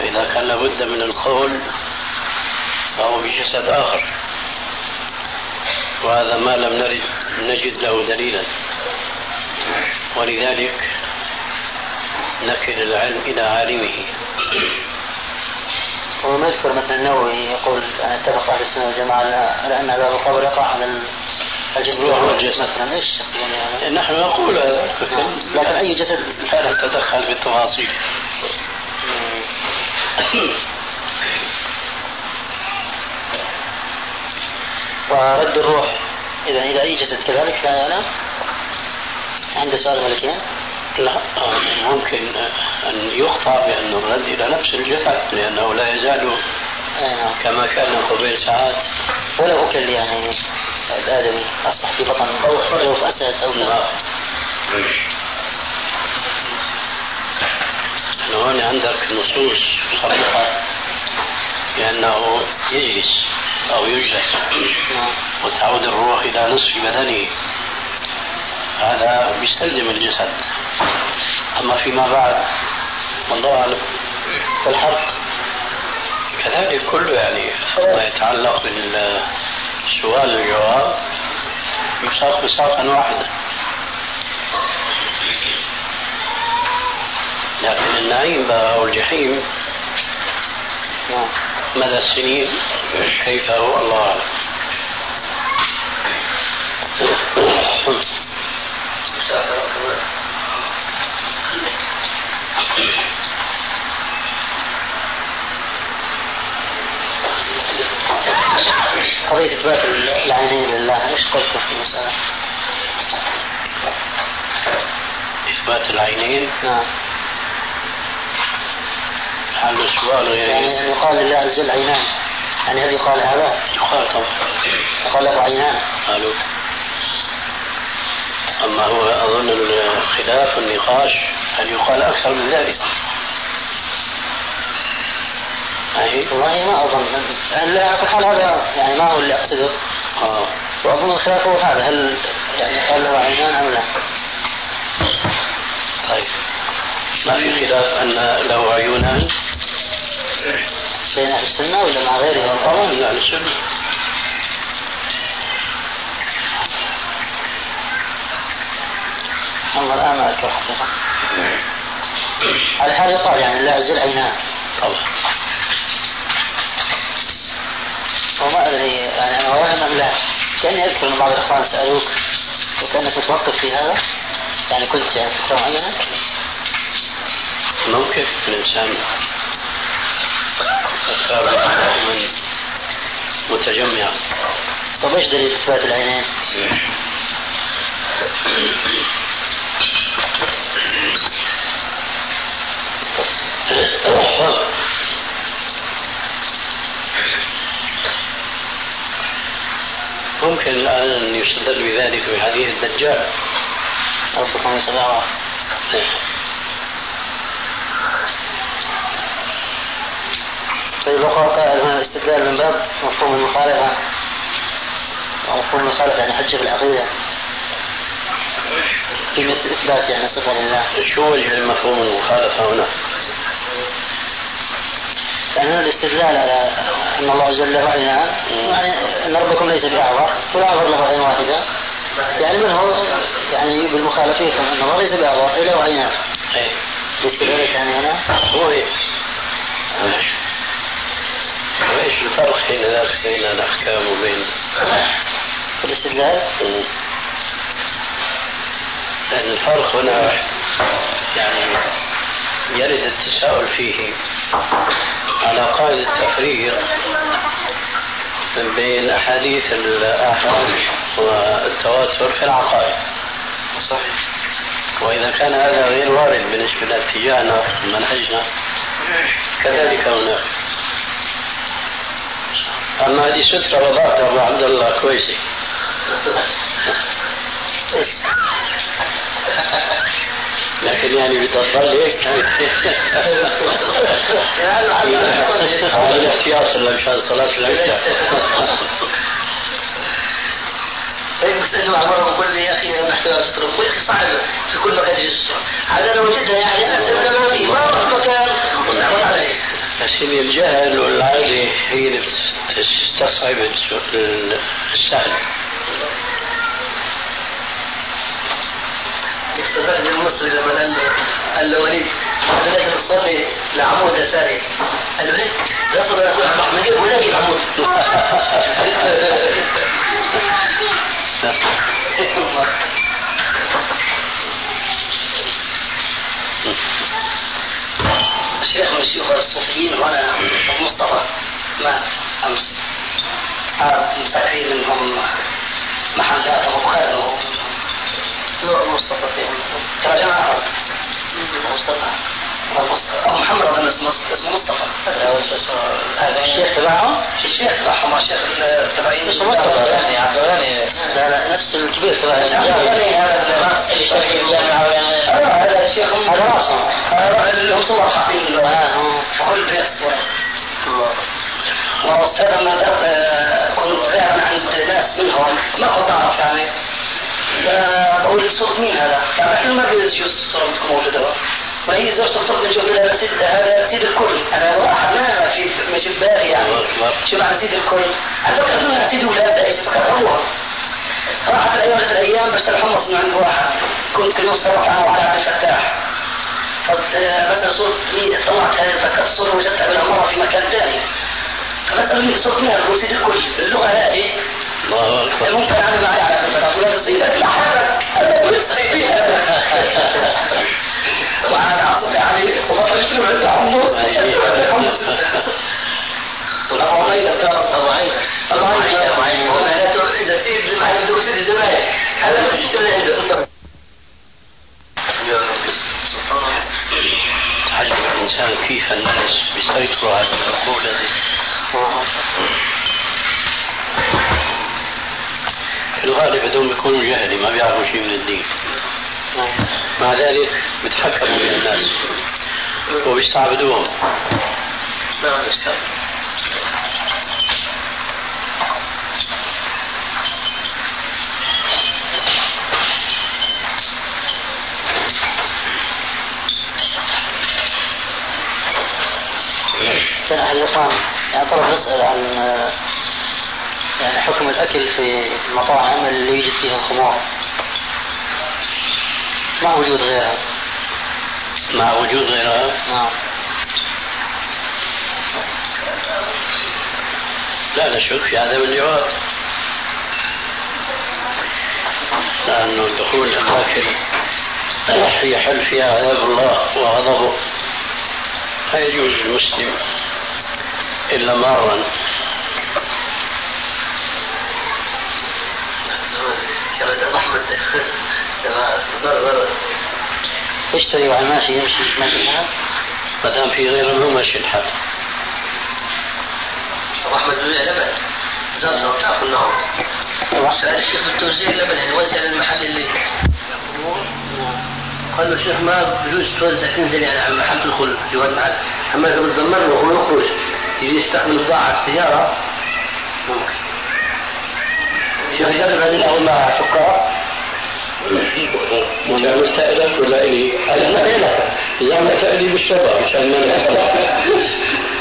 إذا كان لابد من القول فهو بجسد آخر. وهذا ما لم نرد نجد له دليلا. ولذلك نكل العلم إلى عالمه. ونذكر مثلا النووي يقول أن اتفق أهل السنة والجماعة على أن عذاب القبر يقع على الجسد. مثلا إيش يعني؟ نحن نقول هذا. نعم. لكن أي جسد؟ لا نتدخل في التفاصيل ورد الروح. إذا أي جسد كذلك لا يعلم. عند سؤال الملكين لا ممكن أن يخطأ بأن الرد إلى نفس الجسد لأنه لا يزال نعم. كما كان قبيل ساعات. ولو أكل يعني الآدمي أصبح في بطن أو أسد أو لا هنا عندك نصوص صريحة بأنه يجلس أو يجلس. وتعود الروح إلى نصف بدنه. هذا بيستلزم الجسد. أما فيما بعد والله أعلم. الحرق كذلك كله يعني ما يتعلق بالسؤال والجواب يساق بساقا واحدا لكن النعيم بقى أو الجحيم نعم. مدى السنين؟ كيف هو؟ الله أعلم. قضية إثبات العينين لله إيش قلت في المسألة؟ إثبات العينين؟ نعم. حل السؤال غير يعني يقال لله عز وجل عينان. يعني هل يقال هذا؟ يقال طبعا يقال له عينان. قالوا. أما هو أظن الخلاف والنقاش أن يقال أكثر من ذلك. والله ما أظن. يعني لا على حال هذا يعني ما هو اللي أقصده. آه. وأظن الخلاف هو هذا. هل يعني قال له عينان أم لا؟ طيب. ما في خلاف أن له عيونان؟ بين أهل السنة ولا مع غيرهم؟ طبعا لا السنة. والله الآن ما أذكر حقيقة على حال يقال يعني الله عز وجل عينان طبعا. وما أدري يعني أنا واهم أم لا. كأني أذكر أن بعض الإخوان سألوك وكأنك متوقف في هذا. يعني كنت يعني فكرة معينة ممكن الإنسان. أفكاره دائما متجمعة. طب إيش دليل إثبات العينين؟ ممكن الآن أن يستدل بذلك في حديث الدجال ربكم يسمع طيب وقال قائل هنا الاستدلال من باب مفهوم المخالفة. ومفهوم المخالفة يعني حجة في العقيدة. في مثل إثبات يعني صفة لله. شو وجه المفهوم المخالفة هنا؟ يعني هنا الاستدلال على أن الله عز وجل له عينان يعني أن ربكم ليس بأعور والأعور له عين واحدة. يعني من هو؟ يعني بالمخالفين أن الله ليس بأعور له عينان أي ليس كذلك يعني هنا؟ هو الفرق ذاك بين الأحكام وبين الاستدلال لأن الفرق هنا يعني يرد التساؤل فيه على قائد التفريق بين أحاديث الاحاد والتواتر في العقائد. صحيح. وإذا كان هذا غير وارد بالنسبة لاتجاهنا منهجنا كذلك هناك. هذه سترة وضعتها أبو عبد الله كويسة لكن يعني بتضل هيك. هذا الاحتياط مشان صلاة العشاء. طيب بسأله عمر بقول لي يا أخي محتاج سترة يا أخي صعب في كل مكان تجي سترة هذا أنا وجدها يعني أنا ما في ما بس هي الجهل والعادة هي اللي بتستصعب السهل. استفاد المصري لما قال له قال له وليد أنا لازم تصلي لعمود يساري قال له ليه؟ لفظ أنا أقول عم احمد ولا أجيب عمود. شيخ من الشيوخ الصوفيين وأنا مصطفى مات أمس. مسكرين منهم محلات ابو بخاري نور مصطفى فيهم. تراجع مصطفى. أو محمد أظن اسمه مصطفى. الشيخ تبعهم؟ الشيخ تبعهم الشيخ تبعين اسمه مصطفى. يعني عبد الغني. لا لا نفس الكبير تبع الغني هذا شاف الجامعة. هذا الشيخ. هذا راسهم اللي هم صور في كل بيت وأستاذ لما كنت ذاهب عند ناس منهم. ما كنت أعرف يعني. بقول صوت مين هذا؟ يعني إحنا ما بنشوف شو الصورة وهي زوجته بتطلب من سيد هذا سيد الكل. أنا واحد ما في مش ببالي يعني. شو معنى سيد الكل؟ فكرت انها سيد أولاد إيش فكرت هو. راحت الأيام الأيام بشتري حمص من عند واحد. كنت كل يوم أنا وعلى عبد الفتاح فبدأ صوت طلعت فكرت الصورة وجدتها بالعمارة في مكان ثاني. مين صوت؟ هو سيد الكل. اللغة هذه الله أكبر. ممكن أنا معي على فكره فلان تصير سيد هذا مش يشتغل عنده تعلم الإنسان كيف الناس بيسيطروا على العقول في الغالب هذول بيكونوا جهلي ما بيعرفوا شيء من الدين. مع ذلك بيتحكموا من الناس وبيستعبدوهم نعم كان يعني طلب نسأل عن يعني حكم الأكل في المطاعم اللي يوجد فيها الخمور مع وجود غيرها؟ مع وجود غيرها؟ نعم. لا نشك في عدم الجواز لأنه دخول الأماكن يحل فيها عذاب الله وغضبه. لا يجوز للمسلم إلا مارا زر يشتري وعلى ماشي يمشي ماشي ما دام في غيره ماشي الحال. أحمد بيبيع لبن زر بتاكل نعم سأل الشيخ التوزيع لبن يعني وزع للمحل اللي قال له الشيخ ما بجوز توزع تنزل يعني على محل تدخل. في محل أما إذا بتزمر له وهو يخرج. يجي يستقبل بضاعه على السيارة. ممكن. شيخ جرب هذه الأول مع سكر يعمل تألك ولا إلي؟ يعمل تألي بالشبع مشان ما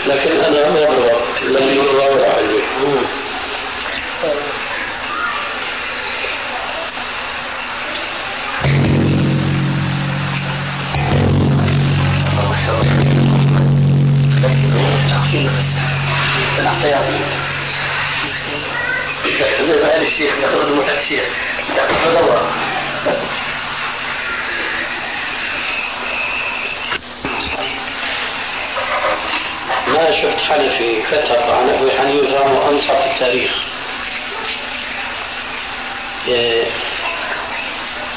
لكن أنا ما بغضب لأنه الراوي حلوة الشيخ ياخذ مسك الشيخ تدور ما شفت حنفي كتب عن أبي حنيفة وانصف التاريخ.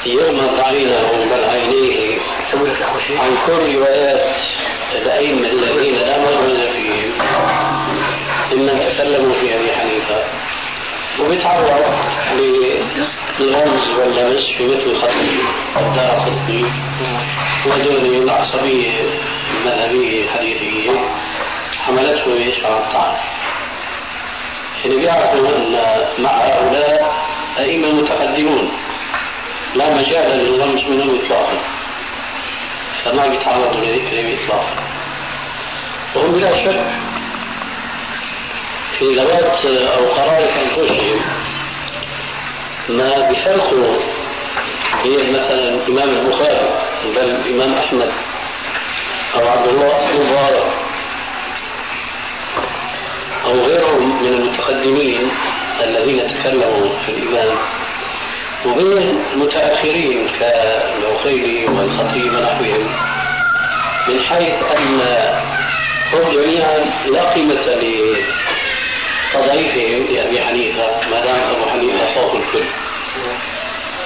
يغمض عينه بل عينيه عن كل روايات الأئمة الذين لا مغمز فيهم ممن تكلموا في أبي حنيفة. وبيتعرض للغمز واللمس في مثل خطيب الدار خطبي وهذول العصبية المذهبية الحديثية حملته إيش على الطعن يعني بيعرفوا أن مع هؤلاء أئمة متقدمون لا مجال للغمز منهم اطلاقا فما بيتعرضوا لذكر اطلاقا وهم بلا شك في ذوات أو قرارة أنفسهم ما بيفرقوا بين مثلا الامام البخاري بل الامام أحمد أو عبد الله المبارك أو غيرهم من المتقدمين الذين تكلموا في الإيمان وبين المتأخرين كالعقيلي والخطيب ونحوهم من حيث أن هم جميعا لا قيمة تضعيفهم لأبي حنيفة ما دام أبو حنيفة فوق الكل.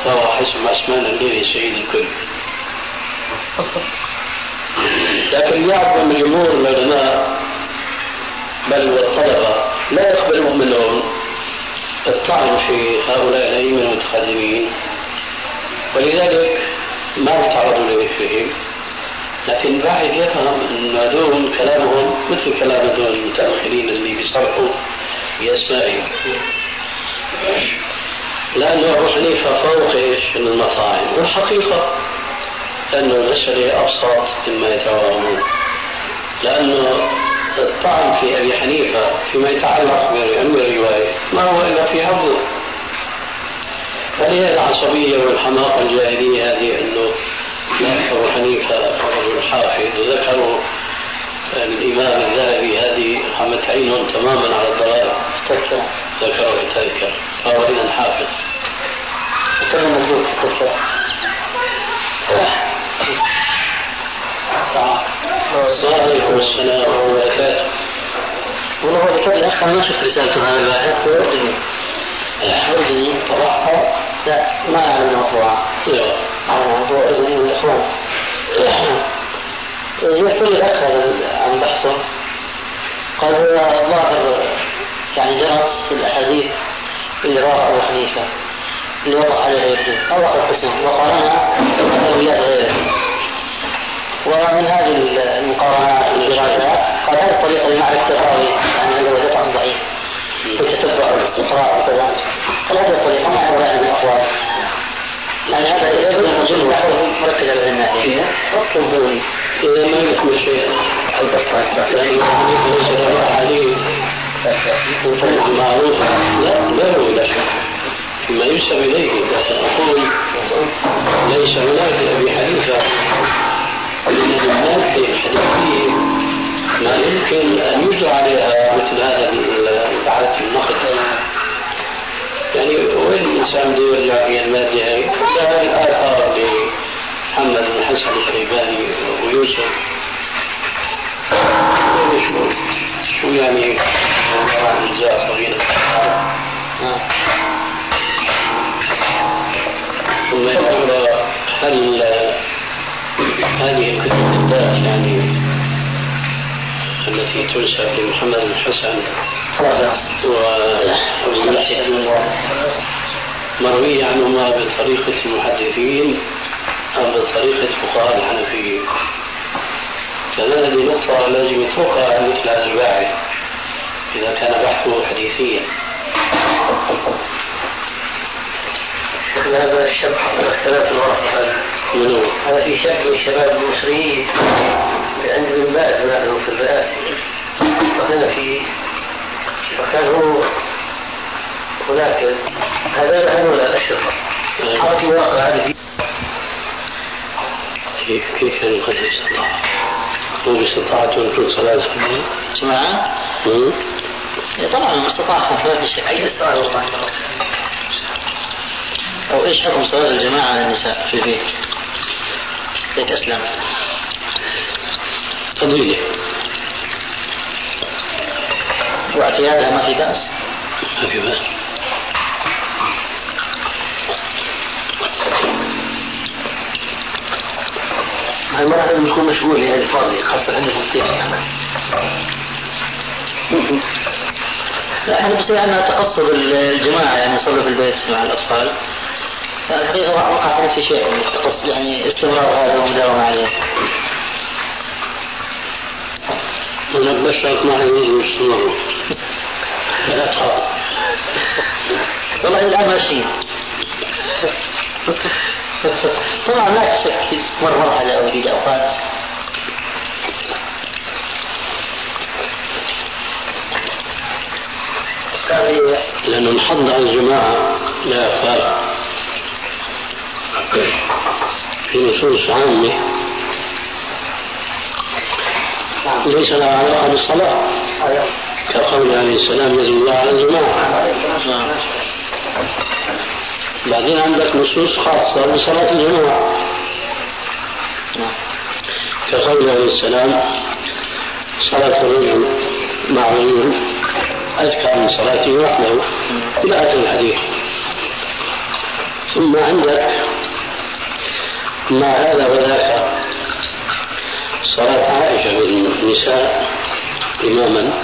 فهو حسب أسمان الليل سيد الكل. لكن يعرف من جمهور العلماء بل والطلبة لا يقبلون منهم الطعن في هؤلاء الأئمة المتقدمين ولذلك ما بيتعرضوا لذكرهم لكن الواحد يفهم أن هذول كلامهم مثل كلام هذول المتأخرين اللي بيصرحوا باسمائهم لأنه ابو حنيفه فوق إيش؟ من المطاعم والحقيقة انه المساله أبسط مما يتوهمون لأنه الطعن في أبي حنيفة فيما يتعلق بالروايه ما هو إلا في حظه. فهي العصبية والحماقة الجاهلية هذه أنه أبو حنيفة رجل حافظ وذكروا الإمام الذهبي هذه حمت عينهم تماما على الضلال. تذكر. ذكروا تذكر. فهو إذا حافظ. في التذكرة. وعليكم السلام وبركاته والله هو ذكر الأخ أنا ما شفت رسالته هذا الباحث وردني وردني طبعها لا ما أعلم مطبوعة على موضوع ابني والإخوان يحكي أكثر عن بحثه قال هو ظاهر يعني درس في الأحاديث اللي رواه أبو حنيفة اللي وضع عليها يده أو وقت قسم وقارنها بروايات غيره. ومن هذه المقارنات والدراسات قال هذه الطريقة لمعرفة الراوي يعني عنده دفع ضعيف وكذا قال هذه الطريقة ما عبر عن الأقوال يعني هذا يبدو مجل مركز على الناحية اكتب إذا ما يكون شيء. يعني ليس عليه معروف لا لا لا شك فيما ينسب إليه بس أقول ليس هناك أبي حنيفة. من الناحية الحديثية ما يمكن بده يرجع في الماده هاي؟ لا الاثار لمحمد بن حسن الشيباني ويوسف شو يعني اجزاء صغيره ثم يقول هل هذه الكتب بالذات يعني التي تنسب لمحمد بن حسن؟ مروية عنهما بطريقة المحدثين أم بطريقة فقهاء الحنفية كان هذه نقطة لازم يتركها مثل هذا الباحث إذا كان بحثه حديثيا. هذا الشبح الثلاث الورقة منو؟ هذا في شك من الشباب المصريين عند ابن باز في الرئاسة. وهنا في وكان هو هناك هذا هذول الأشرطة حركة واقع هذه. كيف كيف يعني قد استطاع؟ هو استطاعت في صلاة سمع؟ طبعا استطاع ما في شك أي السؤال والله. أو إيش حكم صلاة الجماعة على النساء في البيت؟ بيت أسلم؟ قضية واعتيادها ما في بأس. ما في بأس. المرأة لازم تكون مشغولة هذه فاضية خاصة عندك كثير لا إحنا بصير عندنا تقصد الجماعة يعني يصلوا في البيت مع الأطفال. الحقيقة وقع في نفس الشيء يعني استمرار هذا ومداومة عليه. أنا بشرت ما لا تخاف والله الآن ماشيين طبعا لا شك مر مرحلة أو في أوقات لأنه الحض على الجماعة لا يخفى في نصوص عامة. ليس لها علاقة بالصلاة. كقول عليه السلام يجب الله على الجماعة. بعدين عندك نصوص خاصة بصلاة الجماعة كقول عليه السلام صلاة الرجل مع رجل أزكى من صلاته وحده إلى آخر الحديث. ثم عندك مع هذا وذاك. صلاة عائشة بالنساء إماما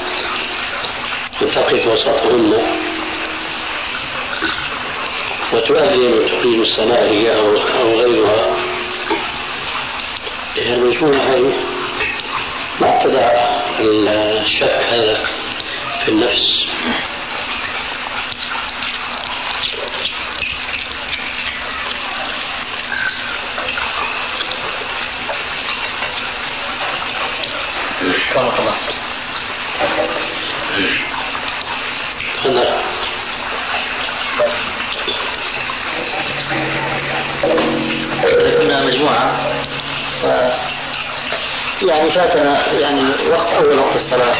تقف وسطهن. وتؤذن وتقيم الصلاة أو, أو غيرها. يهرجون هذه ما ابتدع الشك هذا في النفس. خلاص هذا مجموعة. ف يعني فاتنا يعني وقت أول وقت الصلاة.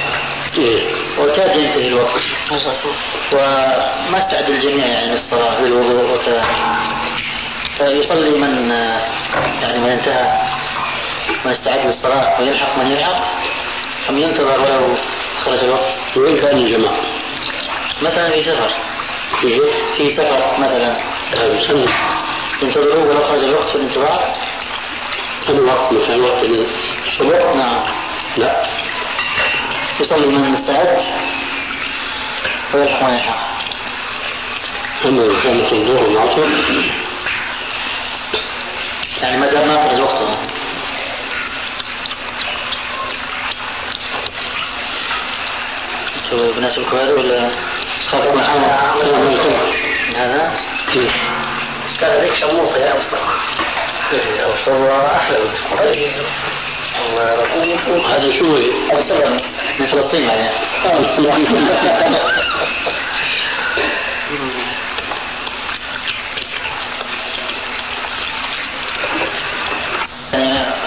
إيه. وكاد ينتهي الوقت. وما استعد الجميع يعني للصلاة للوضوء وكذا. فيصلي من يعني من انتهى من استعد للصلاة ويلحق من يلحق أم ينتظر ولو خرج الوقت. وين كان الجماعة؟ مثلا في سفر. إيه؟ في سفر مثلا. هذا ولو خرج الوقت في الانتظار. هذا وقت مثلا وقت الصبح نعم. لا. يصلي من استعد ويلحق من يلحق أما إذا كانت الظهر العصر يعني ما دام ما خرج وقته أنتوا بناسبكم هذا ولا خاف محمد هذا؟ كان هذيك شموطة يا مصطفى والصورة أحلى هذا شو هي؟ أبو من فلسطين يعني.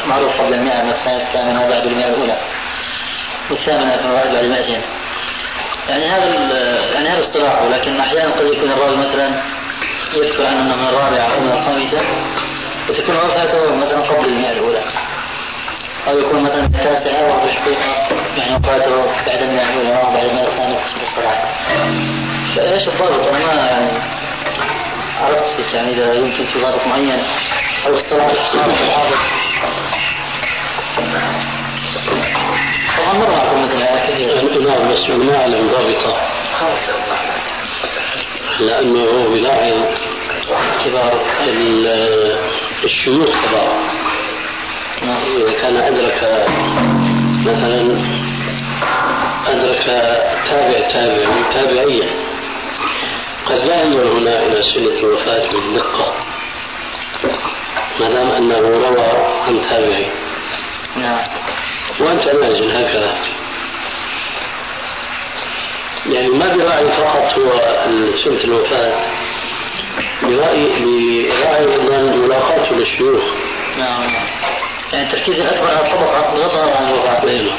معروف قبل المئة من السنة الثامنة وبعد المئة الأولى. والثامنة وبعد بعد المئتين يعني هذا يعني هذا اصطلاح ولكن أحيانا قد يكون الراوي مثلا يذكر أنه من الرابعة أو من الخامسة وتكون وفاته مثلا قبل المئة الأولى. أو يكون مثلا التاسعة وهو الحقيقة يعني وفاته بعد المئة الأولى أو بعد المئة الثانية قسم الصلاة. فإيش الضابط؟ أنا ما يعني عرفت يعني إذا يمكن في ضابط معين أو اصطلاح الحافظ طبعا مر معكم مثل هذا كثير نعم بس ما أعلم ضابطة. لأنه بلاحظ كبار الشيوخ كبار إذا كان أدرك مثلا أدرك تابع تابع تابعيا. قد لا ينظر هنا إلى سنة الوفاة بالدقة ما دام أنه روى عن تابعي. نعم. وأنت نازل هكذا. يعني ما براعي فقط هو سنة الوفاة. برأي براعي أيضا ملاقاته للشيوخ. نعم. يعني التركيز الأكبر على الطبقة بغض عن الوفاة نعم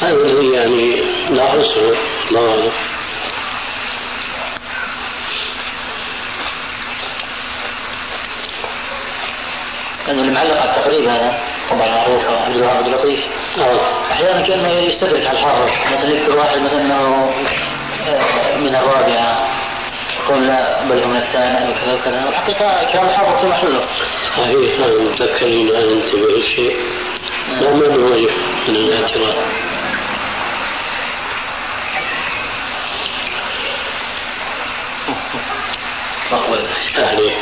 هذا الذي يعني لاحظته الله أعلم لأنه المعلق على التقريب هذا. طبعا معروف عبد الله عبد اللطيف أحيانا كان يستدرك على الحر مثلا يذكر واحد مثلا إنه آه، من الرابعة. يقول لا بل من الثانية وكذا وكذا. الحقيقة كان الحر في محله. صحيح نعم. متذكرين ان انتبه الشيء. نعم. لا ما نواجه من الاعتراض. أهلي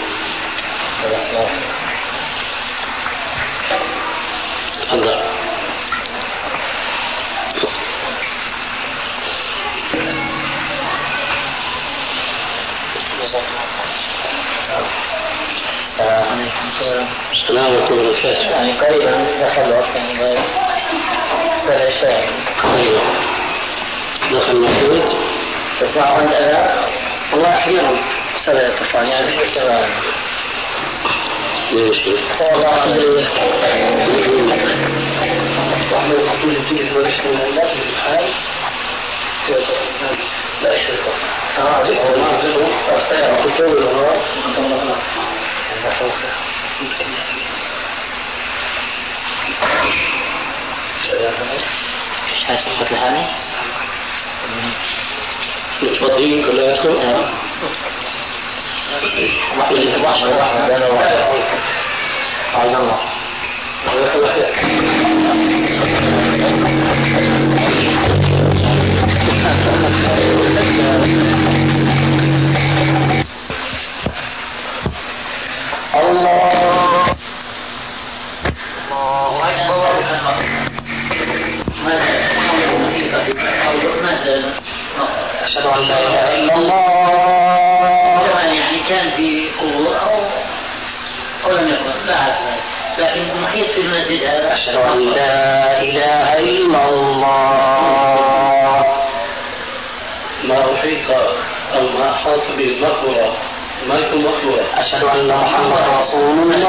تفضل. السلام عليكم وبركاته يعني قريبا دخل وقت العشاء أيوه دخل مسعود تسمعون الأذان؟ والله أحيانا صلاة تفعل يعني في اشتغال ماشي والله لا يشرك هاي صفة الهاني متفضلين كلياتكم؟ عز الله الله أشهد أن لا إله إلا الله. يعني كان في قبور أو أو لم يكن. لا أعرف لكن محيط في المسجد هذا أشهد أن لا إله إلا الله. ما أحيط أو ما أحاط بالمقبرة ما يكون مقبرة أشهد أن محمد رسول الله.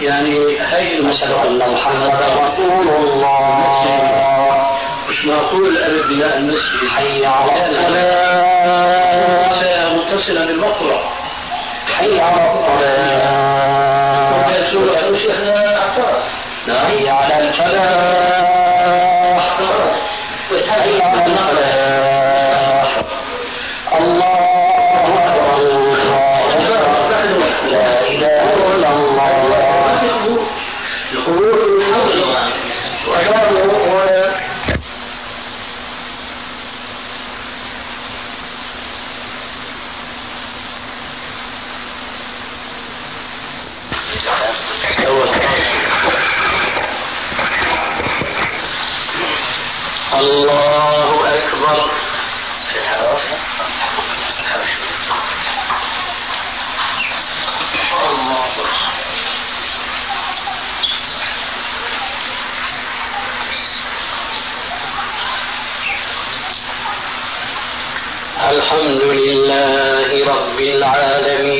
يعني هي أشهد أن محمد رسول الله. معقول ألف بناء المسجد حي على الصلاة متصلة بالمقبرة حي على الصلاة حي على الفلاح حي على الفلاح الله أكبر الله أكبر لا إله إلا الله وكانوا الله أكبر. الحمد لله رب العالمين.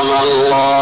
الله.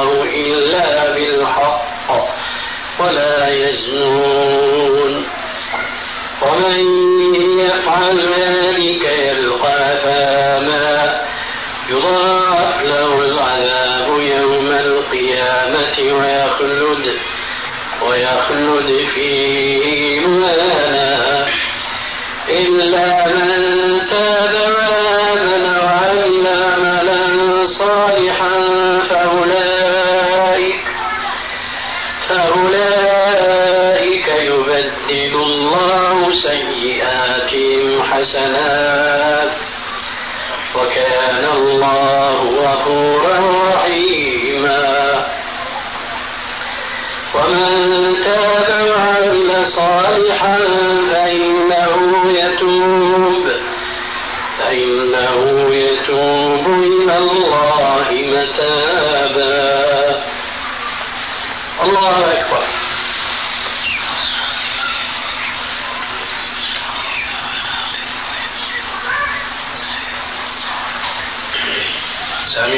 غفورا رحيما. ومن تاب وعمل صالحا فإنه يتوب فإنه يتوب إلى الله متابا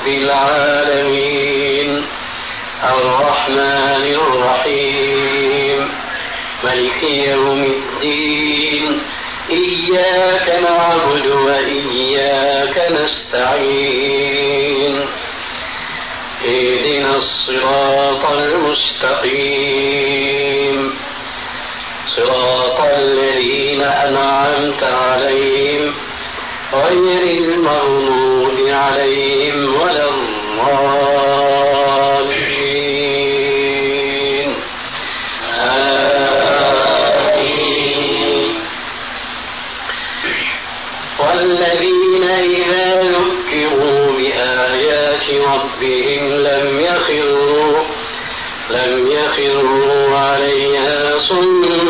رب العالمين. الرحمن الرحيم. ملك يوم الدين. إياك نعبد وإياك نستعين. اهدنا الصراط المستقيم. صراط الذين أنعمت عليهم غير المغضوب عليهم ولا الضالين. والذين إذا ذكروا بآيات ربهم لم يخروا لم يخروا عليها صما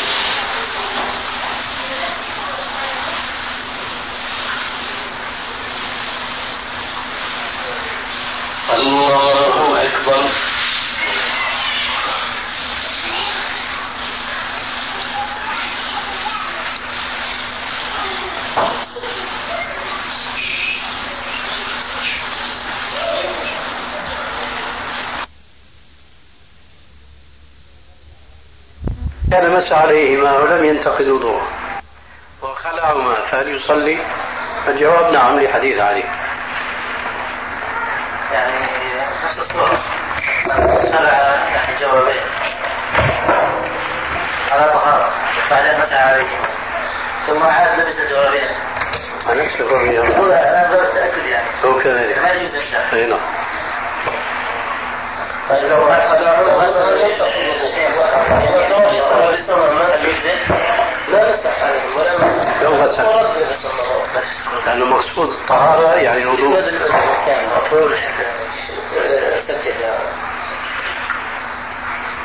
الله أكبر. كان مس عليهما ولم ينتقد وضوءه وخلعهما فهل يصلي؟ الجواب نعم لحديث علي. يعني طهارة بعدين مسح عليهما ثم عاد لبس الجوابين نفس الرمية هو أنا بتاكد يعني هو كذلك ما يجوز الشك اي نعم طيب لو لا مسح عليهم ولا مسح لو مسح لأنه مقصود الطهارة يعني الوضوء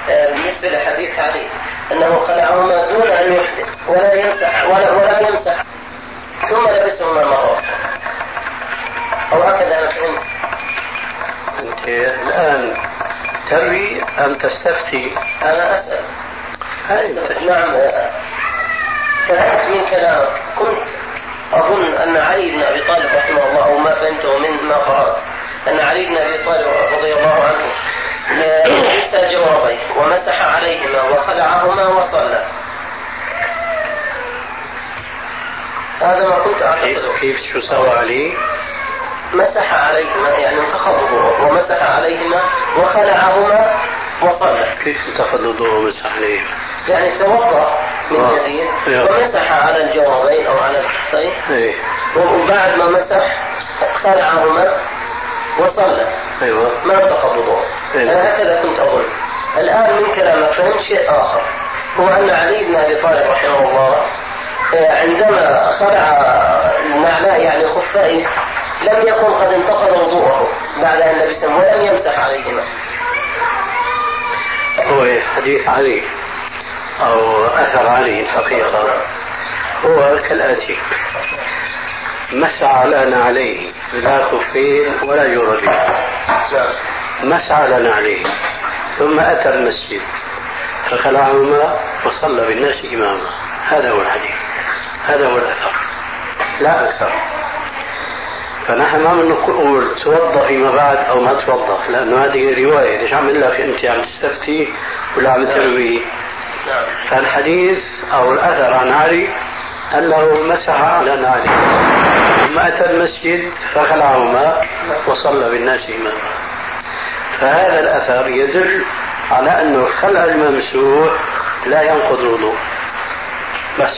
بالنسبة لحديث علي أنه خلعهما دون أن يحدث ولا يمسح ولا ولم يمسح ثم لبسهما مرة أو هكذا أنا فهمت الآن تروي أم تستفتي؟ أنا أسأل. أسأل. نعم. فهمت من كلامك كنت أظن أن علي بن أبي طالب رحمه الله أو ما فهمته من ما قرأت أن علي بن أبي طالب رضي الله عنه لبس جوربيه ومسح عليهما وخلعهما وصلى هذا ما كنت أعتقده كيف شو سوى عليه؟ مسح عليهما يعني انتقض وضوءه ومسح عليهما وخلعهما وصلى كيف انتقد الوضوء ومسح عليه؟ يعني توضأ من آه. جديد. ومسح على الجوربين أو على الكفين إيه وبعد ما مسح خلعهما وصلى أيوه. ما انتقض وضوءه أيوه. أنا هكذا كنت اظن الآن من كلامك فهمت شيء آخر. هو أن علي بن أبي طالب رحمه الله آه، عندما خلع نعلاه يعني خفائه لم يكن قد انتقض وضوءه بعد أن لبسهم ولم يمسح عليهما. هو حديث علي أو أثر علي الحقيقة هو كالآتي. مسح على نعليه لا خفين ولا جوربين مسح على نعليه ثم أتى المسجد. فخلعهما وصلى بالناس إماما. هذا هو الحديث. هذا هو الأثر. لا أكثر. فنحن ما بنقول توضأ فيما بعد أو ما توضأ. لأنه هذه رواية. ليش عم لك أنت عم تستفتي ولا عم تروي؟ فالحديث أو الأثر عن علي أنه مسح على نعله ثم أتى المسجد فخلعهما وصلى بالناس إماما فهذا الأثر يدل على أنه خلع الممسوح لا ينقض الوضوء. بس.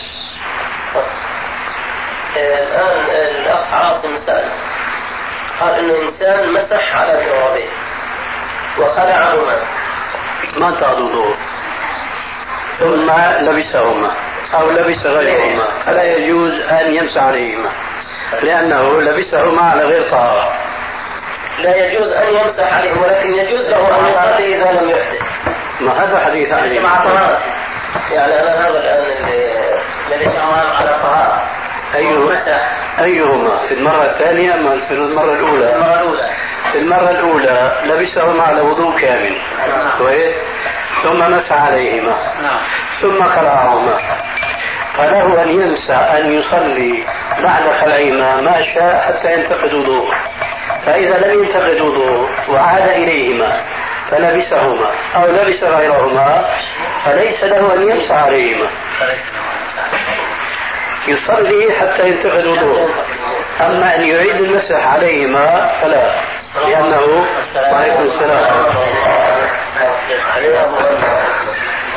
الآن الأخ عاصم سأل قال إنه إنسان مسح على الجوابين وخلعهما. ما انتهى الوضوء؟ ثم لبسهما أو لبس غيرهما. فلا يجوز أن يمسح عليهما؟ لأنه لبسهما على غير طهارة. لا يجوز أن يمسح عليه ولكن يجوز له أن يصلي إذا لم يحدث. ما هذا حديث علي مع طهارة يعني أنا هذا الآن سواء على طهارة. أيهما؟ أيهما؟ في المرة الثانية أم في المرة الأولى؟ المرة الأولى. في المرة الأولى لبسهما على وضوء كامل. كويس؟ ثم مسح عليهما. نعم. ثم خلعهما فله أن ينسى أن يصلي بعد خلعهما ما شاء حتى ينتقد وضوءه. فإذا لم ينتقد وضوءه وعاد إليهما فلبسهما أو لبس غيرهما فليس له أن يمسح عليهما. يصلي حتى ينتقد وضوءه. أما أن يعيد المسح عليهما فلا لأنه وعليكم السلام.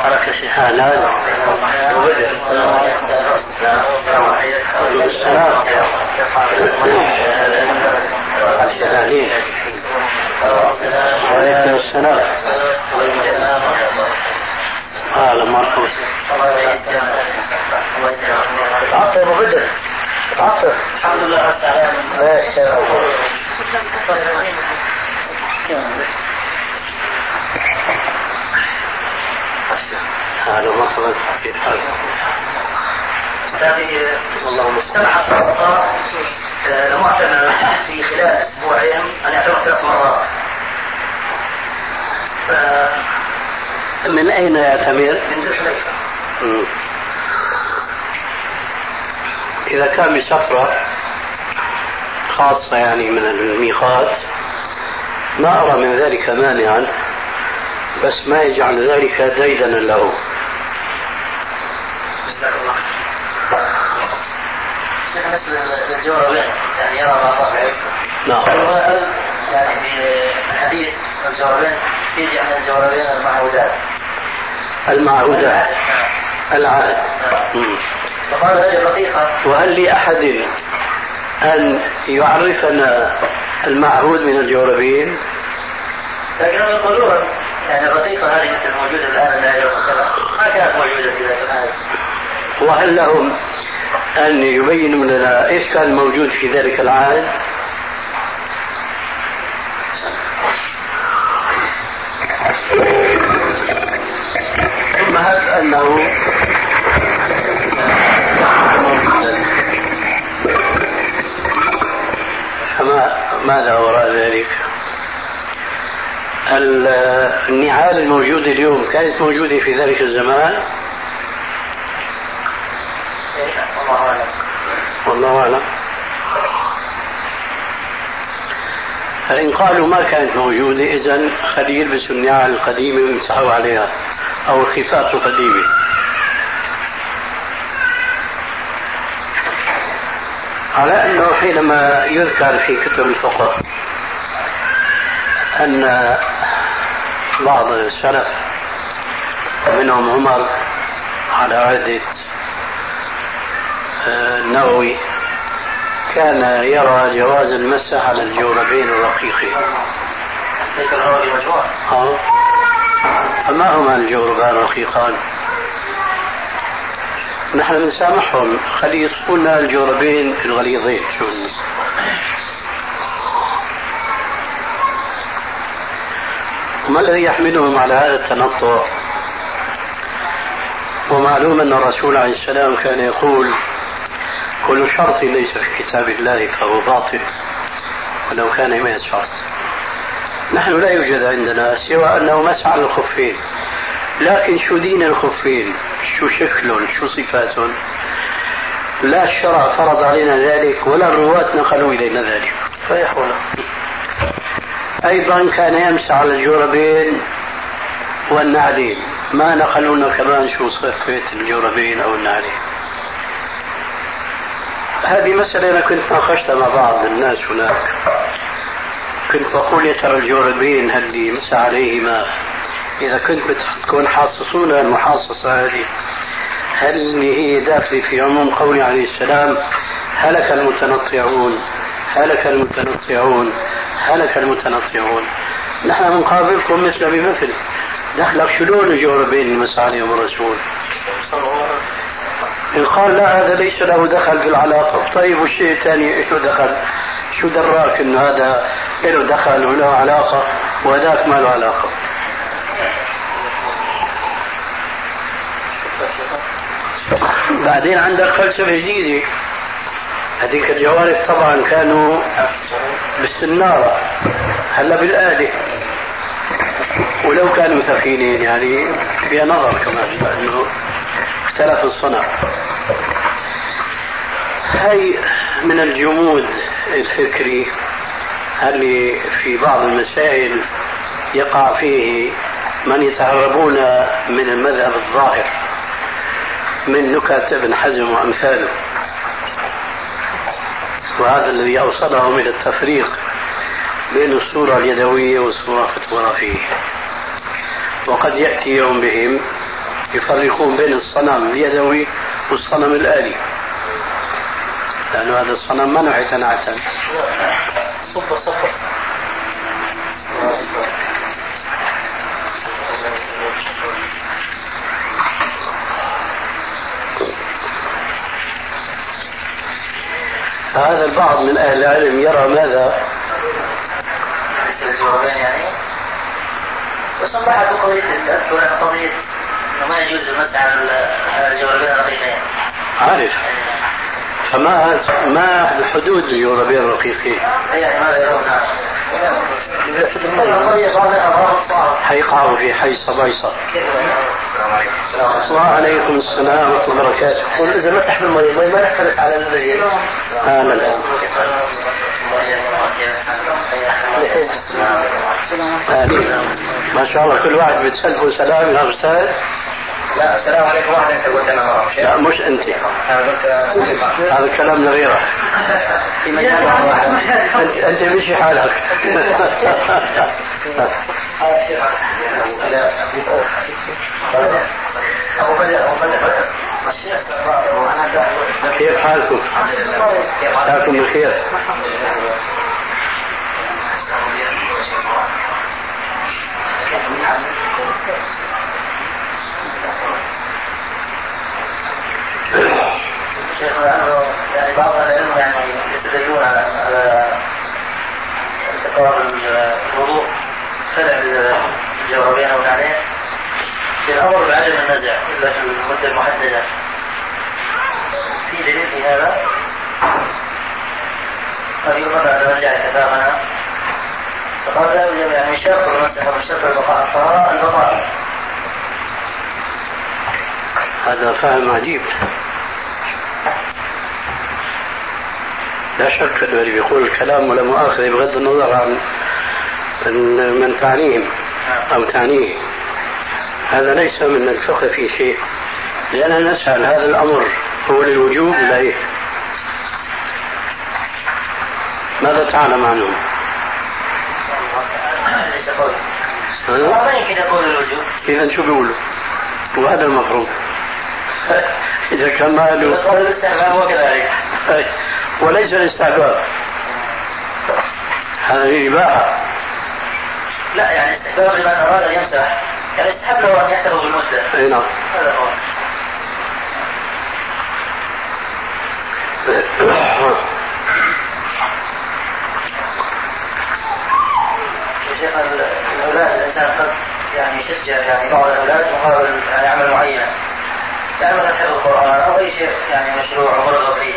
حركة الشهادين وعليكم السلام هذا تعطر الحمد لله هذا مرحبا في أستاذي اللهم الصلاة لمعتمر في خلال أسبوعين أن يعتمر ثلاث مرات. من أين يعتمر؟ من ذي الحليفة. مم. إذا كان بسفرة خاصة يعني من الميقات ما أرى من ذلك مانعا. بس ما يجعل ذلك ديدنا له. بالنسبة للجوربين يعني يرى ما صحيح نعم. يعني في حديث الجوربين يجي عن الجوربين المعهودات؟ المعهودات. العهد. فقال هذه رقيقة وهل لأحد أن يعرفنا المعهود من الجوربين؟ لكنهم يقولون يعني الرقيقة هذه مثل موجودة الآن ما كانت موجودة في ذاك الآن وهل لهم أن يبينوا لنا إيش كان موجود في ذلك العهد؟ ثم هل أنه فما ماذا وراء ذلك؟ النعال الموجودة اليوم كانت موجودة في ذلك الزمان؟ والله أعلم والله أعلم فإن قالوا ما كانت موجودة إذا خلي يلبسوا النعال القديمة ويمسحوا عليها أو الخفاف القديمة على أنه حينما يذكر في كتب الفقه أن بعض السلف منهم عمر على عهد النووي كان يرى جواز المسح على الجوربين الرقيقين. آه. فما هما الجوربان الرقيقان؟ نحن بنسامحهم خلي يصفوا لنا الجوربين الغليظين شو ما الذي يحملهم على هذا التنطع؟ ومعلوم أن الرسول عليه السلام كان يقول كل شرط ليس في كتاب الله فهو باطل ولو كان مئة شرط. نحن لا يوجد عندنا سوى أنه مسح على الخفين لكن شو دين الخفين؟ شو شكلهم شو صفاتهم لا الشرع فرض علينا ذلك ولا الرواة نقلوا إلينا ذلك. فيحونا أيضا كان يمسح على الجوربين والنعلين. ما نقلوا لنا كمان شو صفة الجوربين أو النعلين. هذه مسألة أنا كنت ناقشتها مع بعض الناس هناك. كنت بقول يا ترى الجوربين هل مسح عليهما إذا كنت بتكون حاصصون المحاصصة هذه هل هي داخلة في عموم قوله عليه السلام هلك المتنطعون؟ هلك المتنطعون؟ هلك المتنطعون نحن بنقابلكم مثل بمثل. دخلك شلون الجوربين اللي مسح عليهم الرسول إن قال لا هذا ليس له دخل في العلاقة. طيب والشيء الثاني له دخل؟ شو دراك انه هذا له دخل وله علاقة؟ وهذاك ما له علاقة. بعدين عندك فلسفة جديدة. هذيك الجوارح طبعا كانوا بالسنارة هلا بالآلة ولو كانوا ثقيلين يعني فيها نظر كمان لأنه اختلف الصنع. هاي من الجمود الفكري اللي في بعض المسائل يقع فيه من يتهربون من المذهب الظاهر من نكت ابن حزم وأمثاله. وهذا الذي اوصلهم إلى التفريق بين الصورة اليدوية والصورة الفوتوغرافية. وقد يأتي يوم بهم يفرقون بين الصنم اليدوي والصنم الآلي. لأن هذا الصنم ما نوع نعتا صفر صفر فهذا البعض من أهل العلم يرى ماذا؟ الجوابين يعني. قضية قضية ما يجوز على الجوابين الرقيقين عارف. فما ما حدود الجوربين الرقيقين يعني ماذا حيقعوا في حي صبيصة وعليكم السلام ورحمة الله وبركاته. قل إذا مسح بالمية المية ما نختلف على الرجل آه لا لا آمين. ما شاء الله كل واحد بتسلفه سلام يا أستاذ. لا السلام عليكم. واحد انت قلت أنا مرة لا مش أنت. هذا كلام لغيرك. أنت مشي حالك. كيف حالكم؟ حالكم بخير شيخ يعني بعض العلم يعني يستدلون على انتقال الوضوء خلع الجوربين أو في الامر بعدم النزع إلا في المدة المحددة. في دليل في هذا؟ قد يؤمر على رجع كتابنا فقال لا يوجد يعني شرط المسح وشرط البقاء. الطهارة البقاء. هذا فهم عجيب. لا شك انه اللي بيقول الكلام ولا مؤاخذة بغض النظر عن من تعنيهم أو تعنيه هذا ليس من الفقه في شيء لأننا نسأل هذا الأمر هو للوجوب لا إيه ماذا تعلم عنه؟ ما يمكن يقول الوجوب إذا شو بيقولوا؟ وهذا المفروض إذا كان ما له. الاستحباب وكذلك وليس الاستحباب هذه إباحة. لا يعني استحباب لمن أراد أن يمسح يعني يستحب له أن يحتفظ بالمدة. أي نعم. هذا هو. شيخ الأولاد الإنسان قد يعني يشجع يعني بعض الأولاد مقابل يعني عمل معين. مثلا حفظ القرآن أو أي شيء يعني مشروع أو مرغب فيه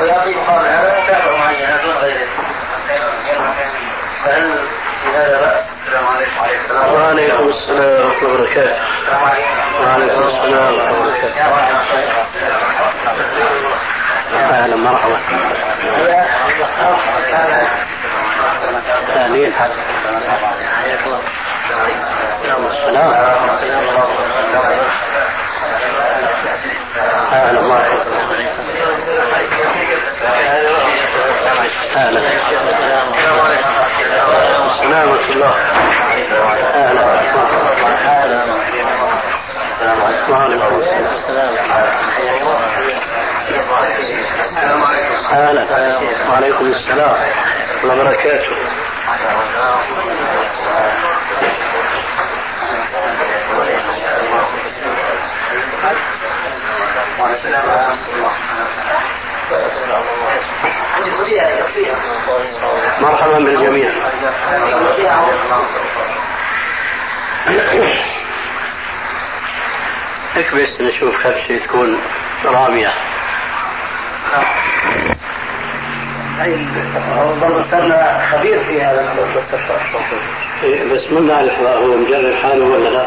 ويعطي مقابل هذا مكافاه معينه دون غيره. فهل في هذا باس؟ السلام عليكم. وعليكم السلام. ورحمة الله وبركاته. وعليكم السلام ورحمة الله وبركاته. أهلا مرحبا اهلين السلام. أهلا مرحبا أهلا سلامة الله أهلا وعليكم السلام أهلا وعليكم السلام ورحمه الله وبركاته مرحبا بالجميع. اكبس نشوف خبشة تكون رامية. برضه صرنا خبير في هذا الاستشفاء إيه، بس ما نعرف هو مجرب حاله ولا لا.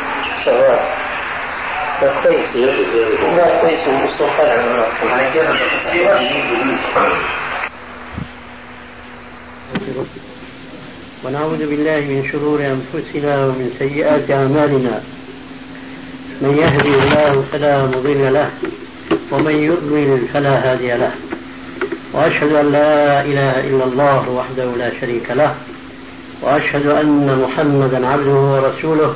كويس كويس ونعوذ بالله من شرور أنفسنا ومن سيئات أعمالنا. من يهدي الله فلا مضل له ومن يضلل فلا هادي له. وأشهد أن لا إله إلا الله وحده لا شريك له وأشهد أن محمدا عبده ورسوله.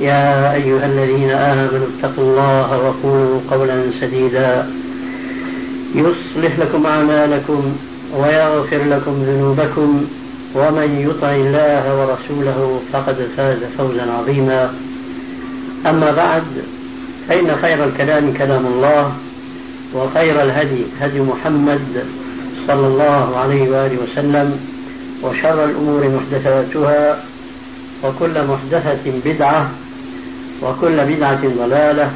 يا أيها الذين آمنوا اتقوا الله وقولوا قولا سديدا. يصلح لكم أعمالكم ويغفر لكم ذنوبكم. ومن يطع الله ورسوله فقد فاز فوزا عظيما. أما بعد فإن خير الكلام كلام الله وخير الهدي هدي محمد صلى الله عليه وآله وسلم وشر الأمور محدثاتها وكل محدثة بدعة وكل بدعة ضلالة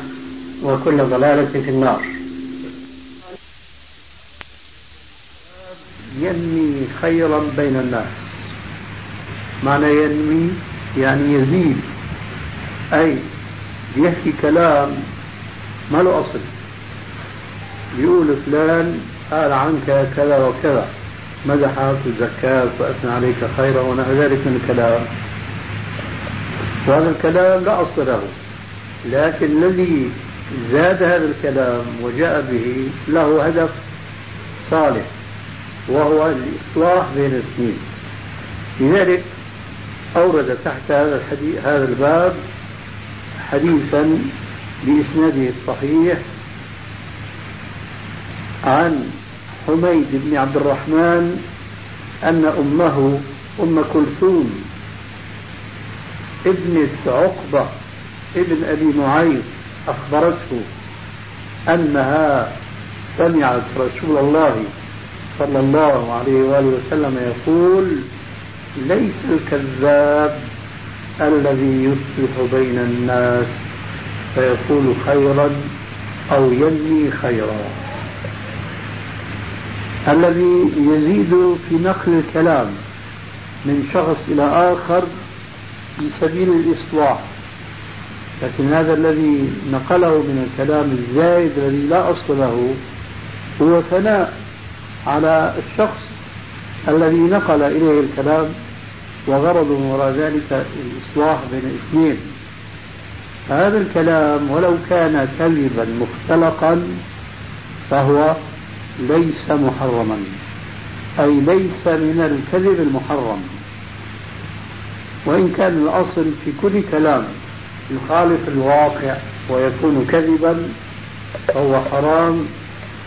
وكل ضلالة في النار. ينمي خيرا بين الناس. معنى ينمي يعني يزيد. أي يحكي كلام ما له أصل. يقول فلان قال عنك كذا وكذا. مدحك وزكاك وأثنى عليك خيرا ونحو ذلك من الكلام. وهذا الكلام لا أصل له. لكن الذي زاد هذا الكلام وجاء به له هدف صالح وهو الإصلاح بين الاثنين. لذلك أورد تحت هذا الحديث هذا الباب حديثا بإسناده الصحيح عن حميد بن عبد الرحمن أن أمه أم كلثوم ابنة عقبة ابن أبي معيط أخبرته أنها سمعت رسول الله صلى الله عليه وآله وسلم يقول ليس الكذاب الذي يصلح بين الناس فيقول خيرا أو ينمي خيرا. الذي يزيد في نقل الكلام من شخص إلى آخر في سبيل الإصلاح. لكن هذا الذي نقله من الكلام الزايد الذي لا أصل له هو ثناء على الشخص الذي نقل إليه الكلام وغرض من وراء ذلك الإصلاح بين الاثنين هذا الكلام ولو كان كذبا مختلقا فهو ليس محرما أي ليس من الكذب المحرم. وإن كان الأصل في كل كلام يخالف الواقع ويكون كذبا فهو حرام.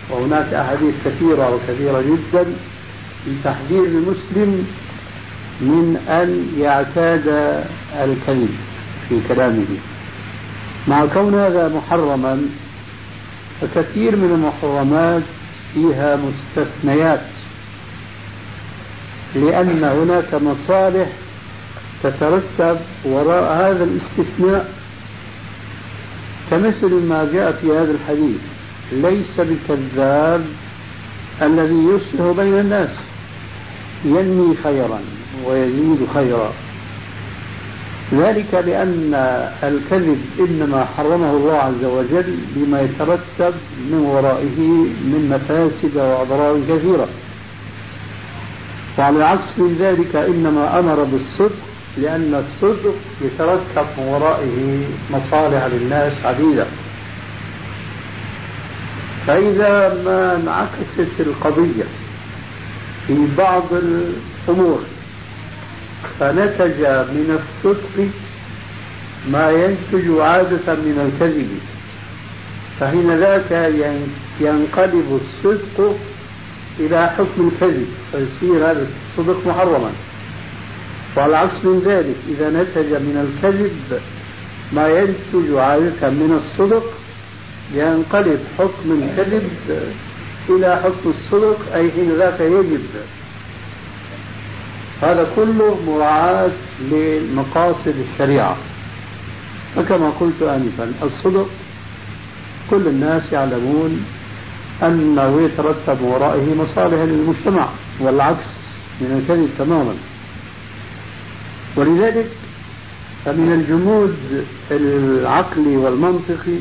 وهناك أحاديث كثيرة وكثيرة جدا في تحذير المسلم من أن يعتاد الكذب في كلامه. مع كون هذا محرما فكثير من المحرمات فيها مستثنيات لأن هناك مصالح تترتب وراء هذا الاستثناء كمثل ما جاء في هذا الحديث ليس بالكذاب الذي يصلح بين الناس. ينمي خيرا ويزيد خيرا. ذلك لأن الكذب إنما حرمه الله عز وجل بما يترتب من ورائه من مفاسد وأضرار كثيرة. وعلى العكس من ذلك إنما أمر بالصدق لأن الصدق يترتب من ورائه مصالح للناس عديدة. فإذا ما انعكست القضية في بعض الأمور فنتج من الصدق ما ينتج عادة من الكذب. فحين ذاك ينقلب الصدق إلى حكم الكذب فيصير هذا الصدق محرما. وعلى العكس من ذلك إذا نتج من الكذب ما ينتج عادة من الصدق ينقلب حكم الكذب إلى حكم الصدق أي حين ذاك يجب. هذا كله مراعاة لمقاصد الشريعة. فكما قلت آنفا الصدق كل الناس يعلمون أنه يترتب ورائه مصالح للمجتمع والعكس من الكذب تماما. ولذلك فمن الجمود العقلي والمنطقي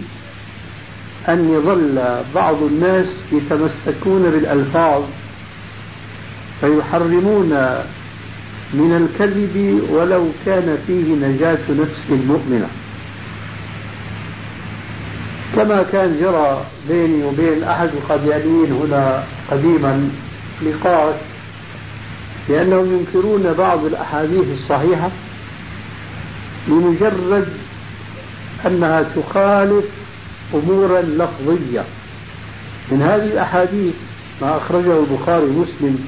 أن يظل بعض الناس يتمسكون بالألفاظ فيحرمون من الكذب ولو كان فيه نجاة نفس مؤمنة. كما كان جرى بيني وبين أحد القاديانيين هنا قديما نقاش لأنهم ينكرون بعض الأحاديث الصحيحة لمجرد أنها تخالف أمورا لفظية. من هذه الأحاديث ما أخرجه البخاري ومسلم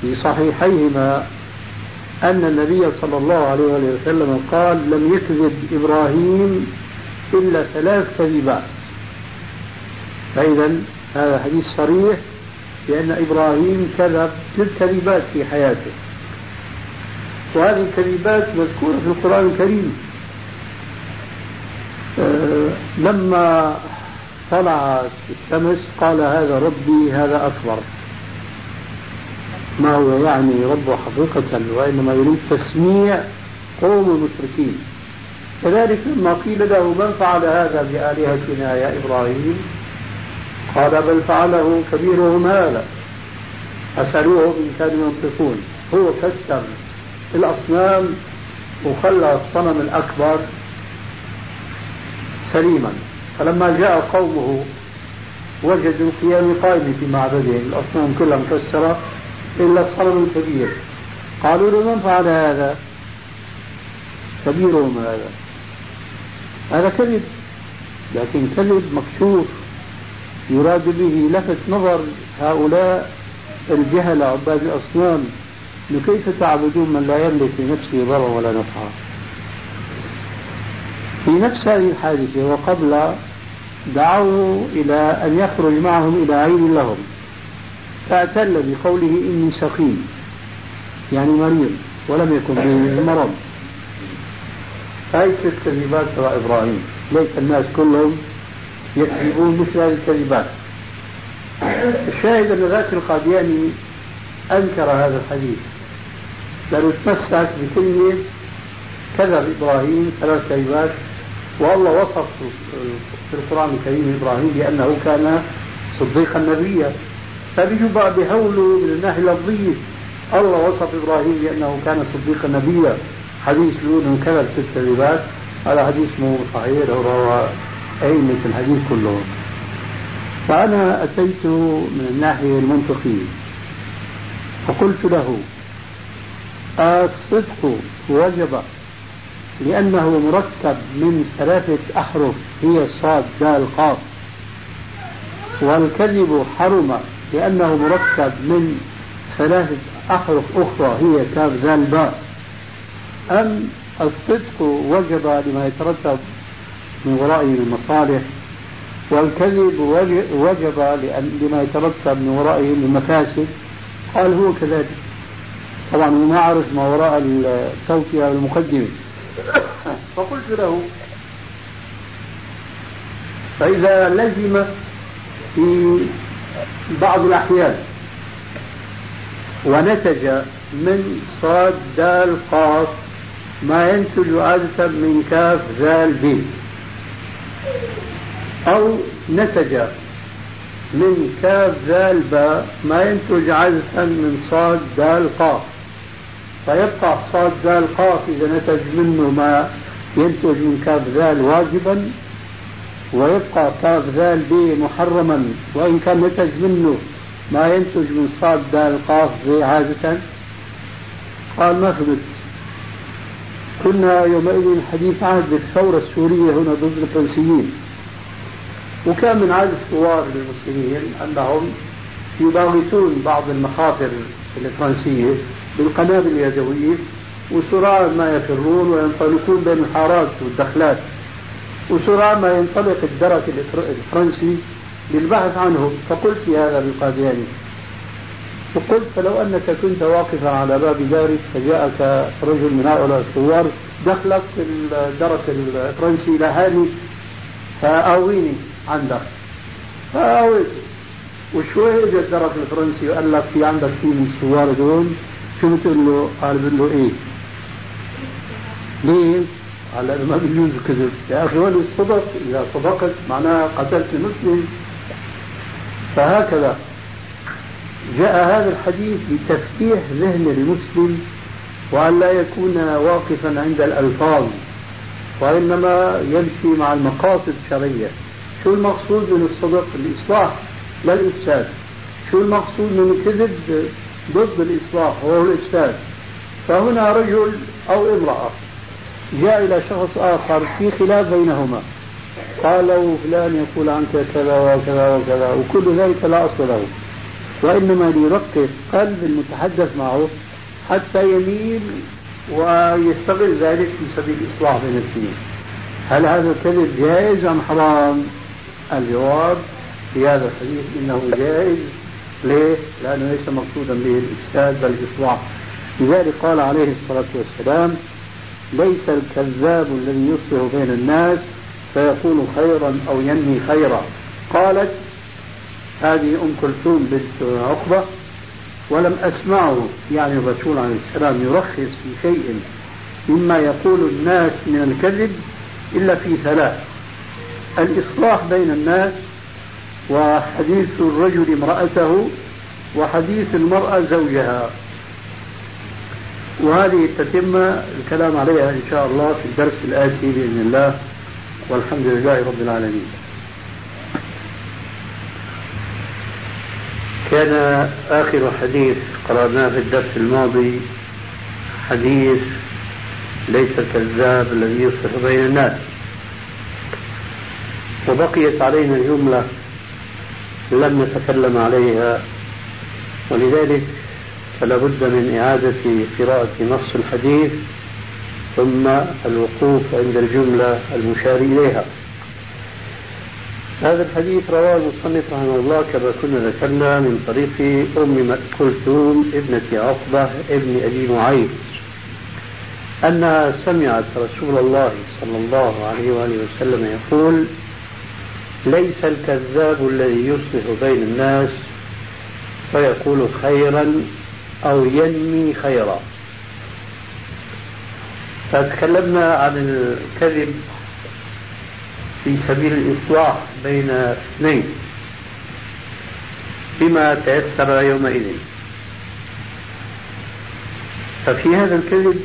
في صحيحيهما أن النبي صلى الله عليه وسلم قال لم يكذب إبراهيم إلا ثلاث كذبات. فإذا هذا حديث صريح بأن إبراهيم كذب ست كذبات في حياته. وهذه الكذبات مذكورة في القرآن الكريم. أه لما طلعت الشمس قال هذا ربي هذا أكبر. ما هو يعني ربه حقيقة وإنما يريد تسميع قوم المشركين. كذلك لما قيل له من فعل هذا بآلهتنا يا إبراهيم؟ قال بل فعله كبيرهم هذا أسألوهم إن كانوا ينطقون. هو كسر الأصنام وخلى الصنم الأكبر سليما. فلما جاء قومه وجدوا قيام قائم في معبدهم الأصنام كلها مكسرة إلا الصنم الكبير. قالوا له من فعل هذا؟ كبيرهم هذا هذا كذب. لكن كذب مكشوف. يراد به لفت نظر هؤلاء الجهلة عباد الأصنام كيف تعبدون من لا يملك لنفسه ضرا ولا نفعا في نفس هذه الحادثة وقبل دعوه إلى أن يخرج معهم إلى عين لهم. فاعتل بقوله إني سقيم يعني مريض ولم يكن مرض هاي ست كذبات تبع إبراهيم؟ ليس الناس كلهم يكذبون مثل هذه الكذبات الشاهد أن ذاك القادياني أنكر هذا الحديث لأنه تمسك بكلمة كذب إبراهيم ثلاث كلمات والله وصف في القرآن الكريم إبراهيم بأنه كان صديقا نبيا. فبيجوا بقى بيحولوا من الناحية اللفظية الله وصف إبراهيم بأنه كان صديقا نبيا. حديث لونه كذب في الكذبات هذا حديث مو صحيح روى أئمة الحديث كلهم فأنا أتيت من الناحية المنطقية. فقلت له الصدق وجب لأنه مركب من ثلاثة أحرف هي صاد دال قاف والكذب حرم لأنه مركب من ثلاثة أحرف أخرى هي كاف ذال باء أم الصدق وجب لما يترتب من ورائه من المصالح والكذب وجب لما يترتب من ورائه من المفاسد. قال هو كذلك. طبعا ما أعرف ما وراء التوكية والمقدمة فقلت له فإذا لزم في بعض الأحيان ونتج من صاد دال قاف ما ينتج عادة من كاف ذال ب أو نتج من كاف ذال باء ما ينتج عادة من صاد دال قاف. فيبقى صاد ذال قاف إذا نتج منه ما ينتج من كاف ذال واجبا ويبقى كاف ذال ب محرما. وإن كان نتج منه ما ينتج من صاد دال قاف ب عادة قال ما فهمت كنا يومئذ حديث عهد بالثورة السورية هنا ضد الفرنسيين. وكان من عادة الثوار للمسلمين أنهم يباغتون بعض المخاطر الفرنسية بالقنابل اليدوية وسرعان ما يفرون وينطلقون بين الحارات والدخلات. وسرعان ما ينطلق الدرك الفرنسي للبحث عنهم. فقلت في هذا وقلت فلو أنك كنت واقفا على باب دارك فجاءك رجل من هؤلاء الثوار دخلك في الدرك الفرنسي إلى هاني فأويني عندك فأويت وشوي اجى الدرك الفرنسي وقال لك في عندك في من الثوار دون شو بتقول له؟ قال بقول له إيه؟ ليه؟ قال لأنه ما بيجوز الكذب يا أخي ولو الصدق إذا صدقت معناها قتلت المسلم فهكذا جاء هذا الحديث لتفتيح ذهن المسلم وأن لا يكون واقفا عند الألفاظ وإنما يمشي مع المقاصد الشرعية. شو المقصود من الصدق الإصلاح لا الإفساد. شو المقصود من الكذب ضد الإصلاح؟ وهو الإفساد. فهنا رجل أو امرأة جاء إلى شخص آخر في خلاف بينهما. قال له فلان يقول عنك كذا وكذا وكذا وكل ذلك لا أصل له. وإنما ليرقق قلب المتحدث معه حتى يميل ويستغل ذلك في سبيل الإصلاح بين الاثنين هل هذا الكذب جائز أم حرام؟ الجواب في هذا الحديث إنه جائز ليه؟ لأنه ليس مقصودا به الإفساد بل الإصلاح لذلك قال عليه الصلاة والسلام ليس الكذاب الذي يصلح بين الناس فيقول خيرا أو ينمي خيرا قالت هذه أم كلثوم بنت عقبة ولم أسمعه يعني الرسول عليه السلام يرخص في شيء مما يقول الناس من الكذب إلا في ثلاث الإصلاح بين الناس وحديث الرجل امرأته وحديث المرأة زوجها. وهذه تتم الكلام عليها إن شاء الله في الدرس الآتي بإذن الله والحمد لله رب العالمين. كان آخر حديث قرأناه في الدرس الماضي حديث ليس الكذاب الذي يصلح بين الناس. وبقيت علينا جملة لم نتكلم عليها ولذلك فلا بد من إعادة قراءة نص الحديث ثم الوقوف عند الجملة المشار إليها. هذا الحديث رواه المصنف رحمه الله كما كنا ذكرنا من طريق أم كلثوم ابنة عقبة ابن أبي معيط أنها سمعت رسول الله صلى الله عليه وآله وسلم يقول ليس الكذاب الذي يصلح بين الناس فيقول خيرا أو ينمي خيرا. فتكلمنا عن الكذب في سبيل الإصلاح بين اثنين بما تيسر يومئذ. ففي هذا الكذب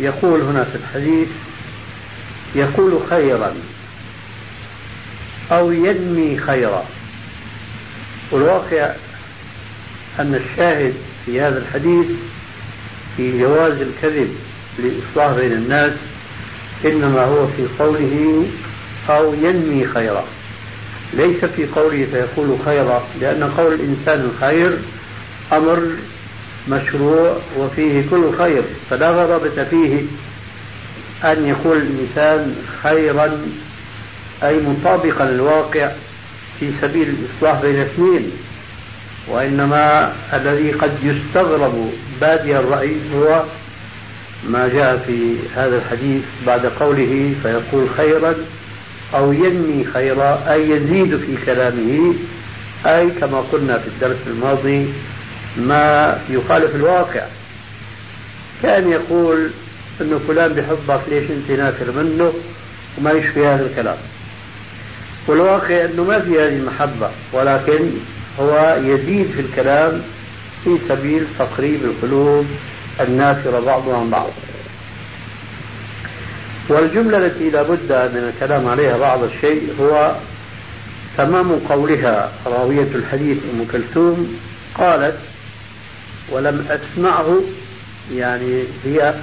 يقول هنا في الحديث يقول خيرا أو ينمي خيرا. والواقع أن الشاهد في هذا الحديث في جواز الكذب لإصلاح بين الناس إنما هو في قوله أو ينمي خيرا. ليس في قوله فيقول خيرا لأن قول الإنسان الخير أمر مشروع وفيه كل خير فلا غرابة فيه أن يقول الإنسان خيرا أي مطابقا للواقع في سبيل الإصلاح بين اثنين وإنما الذي قد يستغرب بادي الرأي هو ما جاء في هذا الحديث بعد قوله فيقول خيرا أو ينمي خيرا أي يزيد في كلامه. أي كما قلنا في الدرس الماضي ما يخالف الواقع. كان يقول انه فلان بحبك ليش أنت نافر منه وما يشفي هذا الكلام؟ والواقع إنه ما في هذه المحبة ولكن هو يزيد في الكلام في سبيل تقريب القلوب النافرة بعضها عن بعض. والجملة التي لا بد من الكلام عليها بعض الشيء هو تمام قولها راوية الحديث أم كلثوم قالت ولم أسمعه يعني هي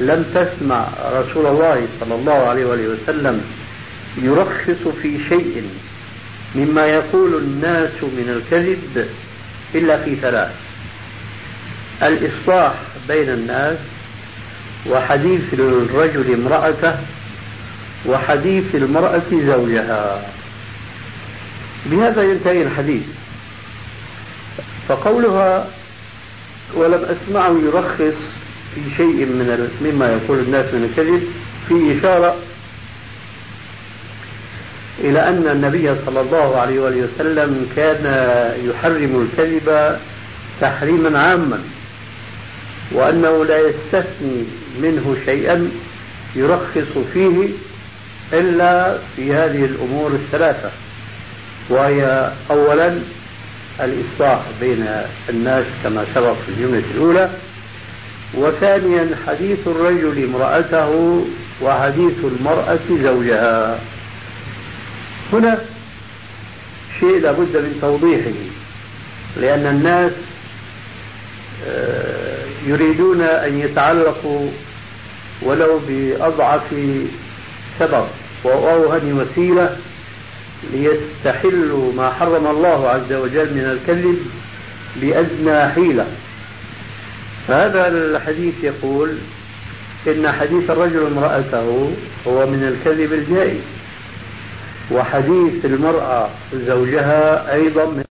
لم تسمع رسول الله صلى الله عليه وآله وسلم يرخص في شيء مما يقول الناس من الكذب إلا في ثلاث الإصلاح بين الناس وحديث الرجل امرأته وحديث المرأة زوجها. بهذا ينتهي الحديث. فقولها ولم أسمعه يرخص في شيء من مما يقول الناس من الكذب في إشارة إلى أن النبي صلى الله عليه وسلم كان يحرم الكذب تحريما عاما. وأنه لا يستثني منه شيئا يرخص فيه إلا في هذه الأمور الثلاثة وهي أولا الإصلاح بين الناس كما سبق في الجملة الأولى وثانيا حديث الرجل امرأته وحديث المرأة زوجها. هنا شيء لابد من توضيحه لأن الناس يريدون أن يتعلقوا ولو بأضعف سبب وأوهن وسيلة ليستحلوا ما حرم الله عز وجل من الكذب بأدنى حيلة. هذا الحديث يقول إن حديث الرجل امرأته هو من الكذب الجائز وحديث المرأة زوجها أيضا من